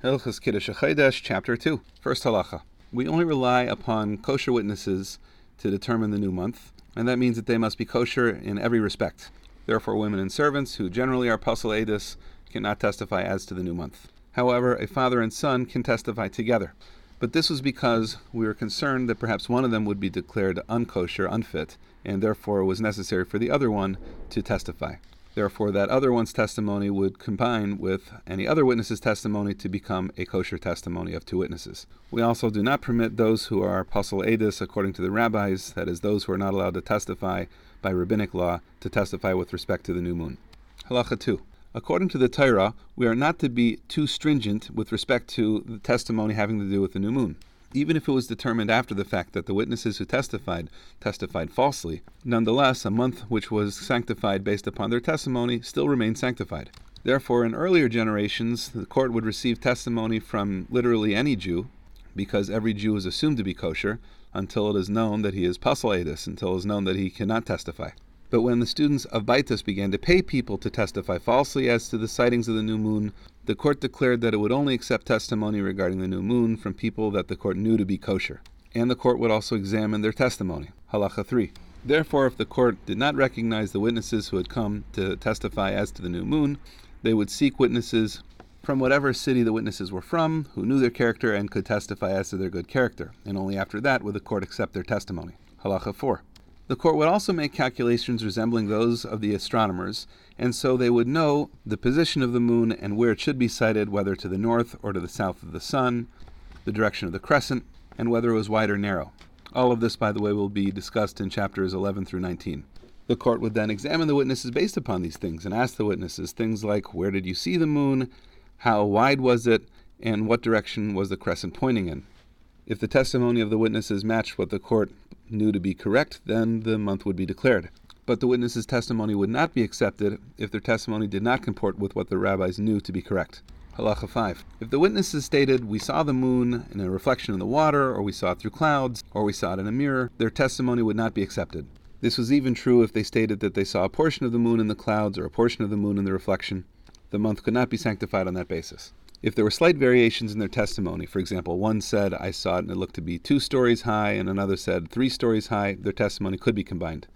Hilchas Kiddush HaChodesh, Chapter 2. First halacha. We only rely upon kosher witnesses to determine the new month, and that means that they must be kosher in every respect. Therefore, women and servants, who generally are pasul edus, cannot testify as to the new month. However, a father and son can testify together. But this was because we were concerned that perhaps one of them would be declared unkosher, unfit, and therefore it was necessary for the other one to testify. Therefore, that other one's testimony would combine with any other witness's testimony to become a kosher testimony of two witnesses. We also do not permit those who are pasul edus according to the rabbis, that is, those who are not allowed to testify by rabbinic law, to testify with respect to the new moon. Halacha 2. According to the Torah, we are not to be too stringent with respect to the testimony having to do with the new moon even if it was determined after the fact that the witnesses who testified testified falsely, nonetheless, a month which was sanctified based upon their testimony still remained sanctified. Therefore, in earlier generations, the court would receive testimony from literally any Jew, because every Jew is assumed to be kosher, until it is known that he is pasul until it is known that he cannot testify. But when the students of Baitus began to pay people to testify falsely as to the sightings of the new moon, the court declared that it would only accept testimony regarding the new moon from people that the court knew to be kosher. And the court would also examine their testimony. Halacha 3. Therefore, if the court did not recognize the witnesses who had come to testify as to the new moon, they would seek witnesses from whatever city the witnesses were from, who knew their character and could testify as to their good character, and only after that would the court accept their testimony. Halacha 4. The court would also make calculations resembling those of the astronomers, and so they would know the position of the moon and where it should be sighted, whether to the north or to the south of the sun, the direction of the crescent, and whether it was wide or narrow. All of this, by the way, will be discussed in chapters 11 through 19. The court would then examine the witnesses based upon these things and ask the witnesses things like where did you see the moon, how wide was it, and what direction was the crescent pointing in. If the testimony of the witnesses matched what the court knew to be correct, then the month would be declared. But the witness's testimony would not be accepted if their testimony did not comport with what the rabbis knew to be correct. Halacha 5. If the witnesses stated, We saw the moon in a reflection in the water, or we saw it through clouds, or we saw it in a mirror, their testimony would not be accepted. This was even true if they stated that they saw a portion of the moon in the clouds or a portion of the moon in the reflection. The month could not be sanctified on that basis. If there were slight variations in their testimony, for example, one said, I saw it and it looked to be two stories high, and another said three stories high, their testimony could be combined.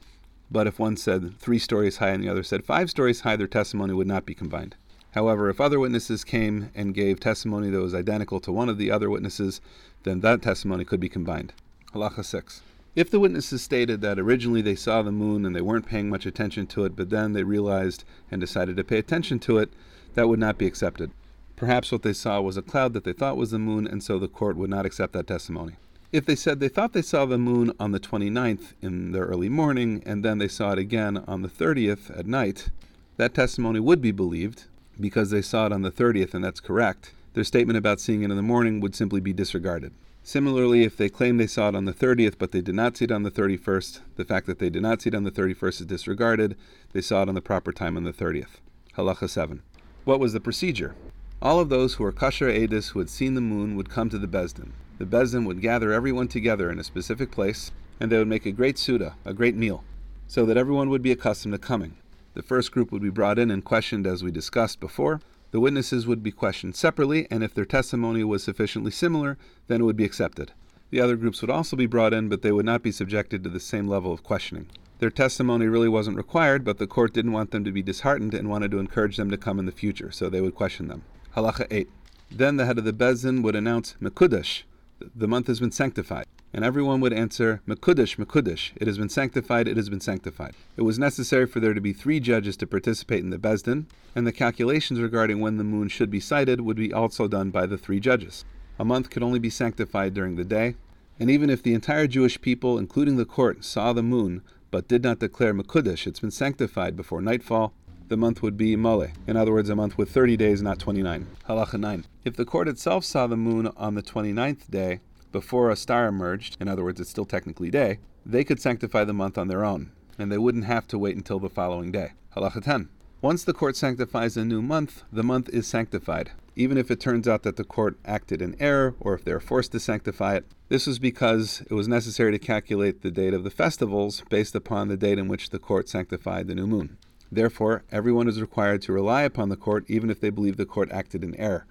But if one said three stories high and the other said five stories high, their testimony would not be combined. However, if other witnesses came and gave testimony that was identical to one of the other witnesses, then that testimony could be combined. Halacha 6. If the witnesses stated that originally they saw the moon and they weren't paying much attention to it, but then they realized and decided to pay attention to it, that would not be accepted. Perhaps what they saw was a cloud that they thought was the moon, and so the court would not accept that testimony. If they said they thought they saw the moon on the 29th in the early morning, and then they saw it again on the 30th at night, that testimony would be believed because they saw it on the 30th, and that's correct. Their statement about seeing it in the morning would simply be disregarded. Similarly, if they claim they saw it on the 30th, but they did not see it on the 31st, the fact that they did not see it on the 31st is disregarded. They saw it on the proper time on the 30th. Halacha 7. What was the procedure? All of those who were kosher edus who had seen the moon would come to the Beis Din. The Beis Din would gather everyone together in a specific place, and they would make a great suda, a great meal, so that everyone would be accustomed to coming. The first group would be brought in and questioned as we discussed before. The witnesses would be questioned separately, and if their testimony was sufficiently similar, then it would be accepted. The other groups would also be brought in, but they would not be subjected to the same level of questioning. Their testimony really wasn't required, but the court didn't want them to be disheartened and wanted to encourage them to come in the future, so they would question them. Halacha 8. Then the head of the Beis Din would announce Mekudesh, the month has been sanctified. And everyone would answer, Mekudesh, Mekudesh, it has been sanctified, it has been sanctified. It was necessary for there to be three judges to participate in the Beis Din, and the calculations regarding when the moon should be sighted would be also done by the three judges. A month could only be sanctified during the day, and even if the entire Jewish people, including the court, saw the moon, but did not declare Mekudesh, it's been sanctified before nightfall, the month would be Mole. In other words, a month with 30 days, not 29. Halacha 9. If the court itself saw the moon on the 29th day, before a star emerged, in other words, it's still technically day, they could sanctify the month on their own, and they wouldn't have to wait until the following day. Halacha 10. Once the court sanctifies a new month, the month is sanctified, even if it turns out that the court acted in error or if they're forced to sanctify it. This was because it was necessary to calculate the date of the festivals based upon the date in which the court sanctified the new moon. Therefore, everyone is required to rely upon the court even if they believe the court acted in error.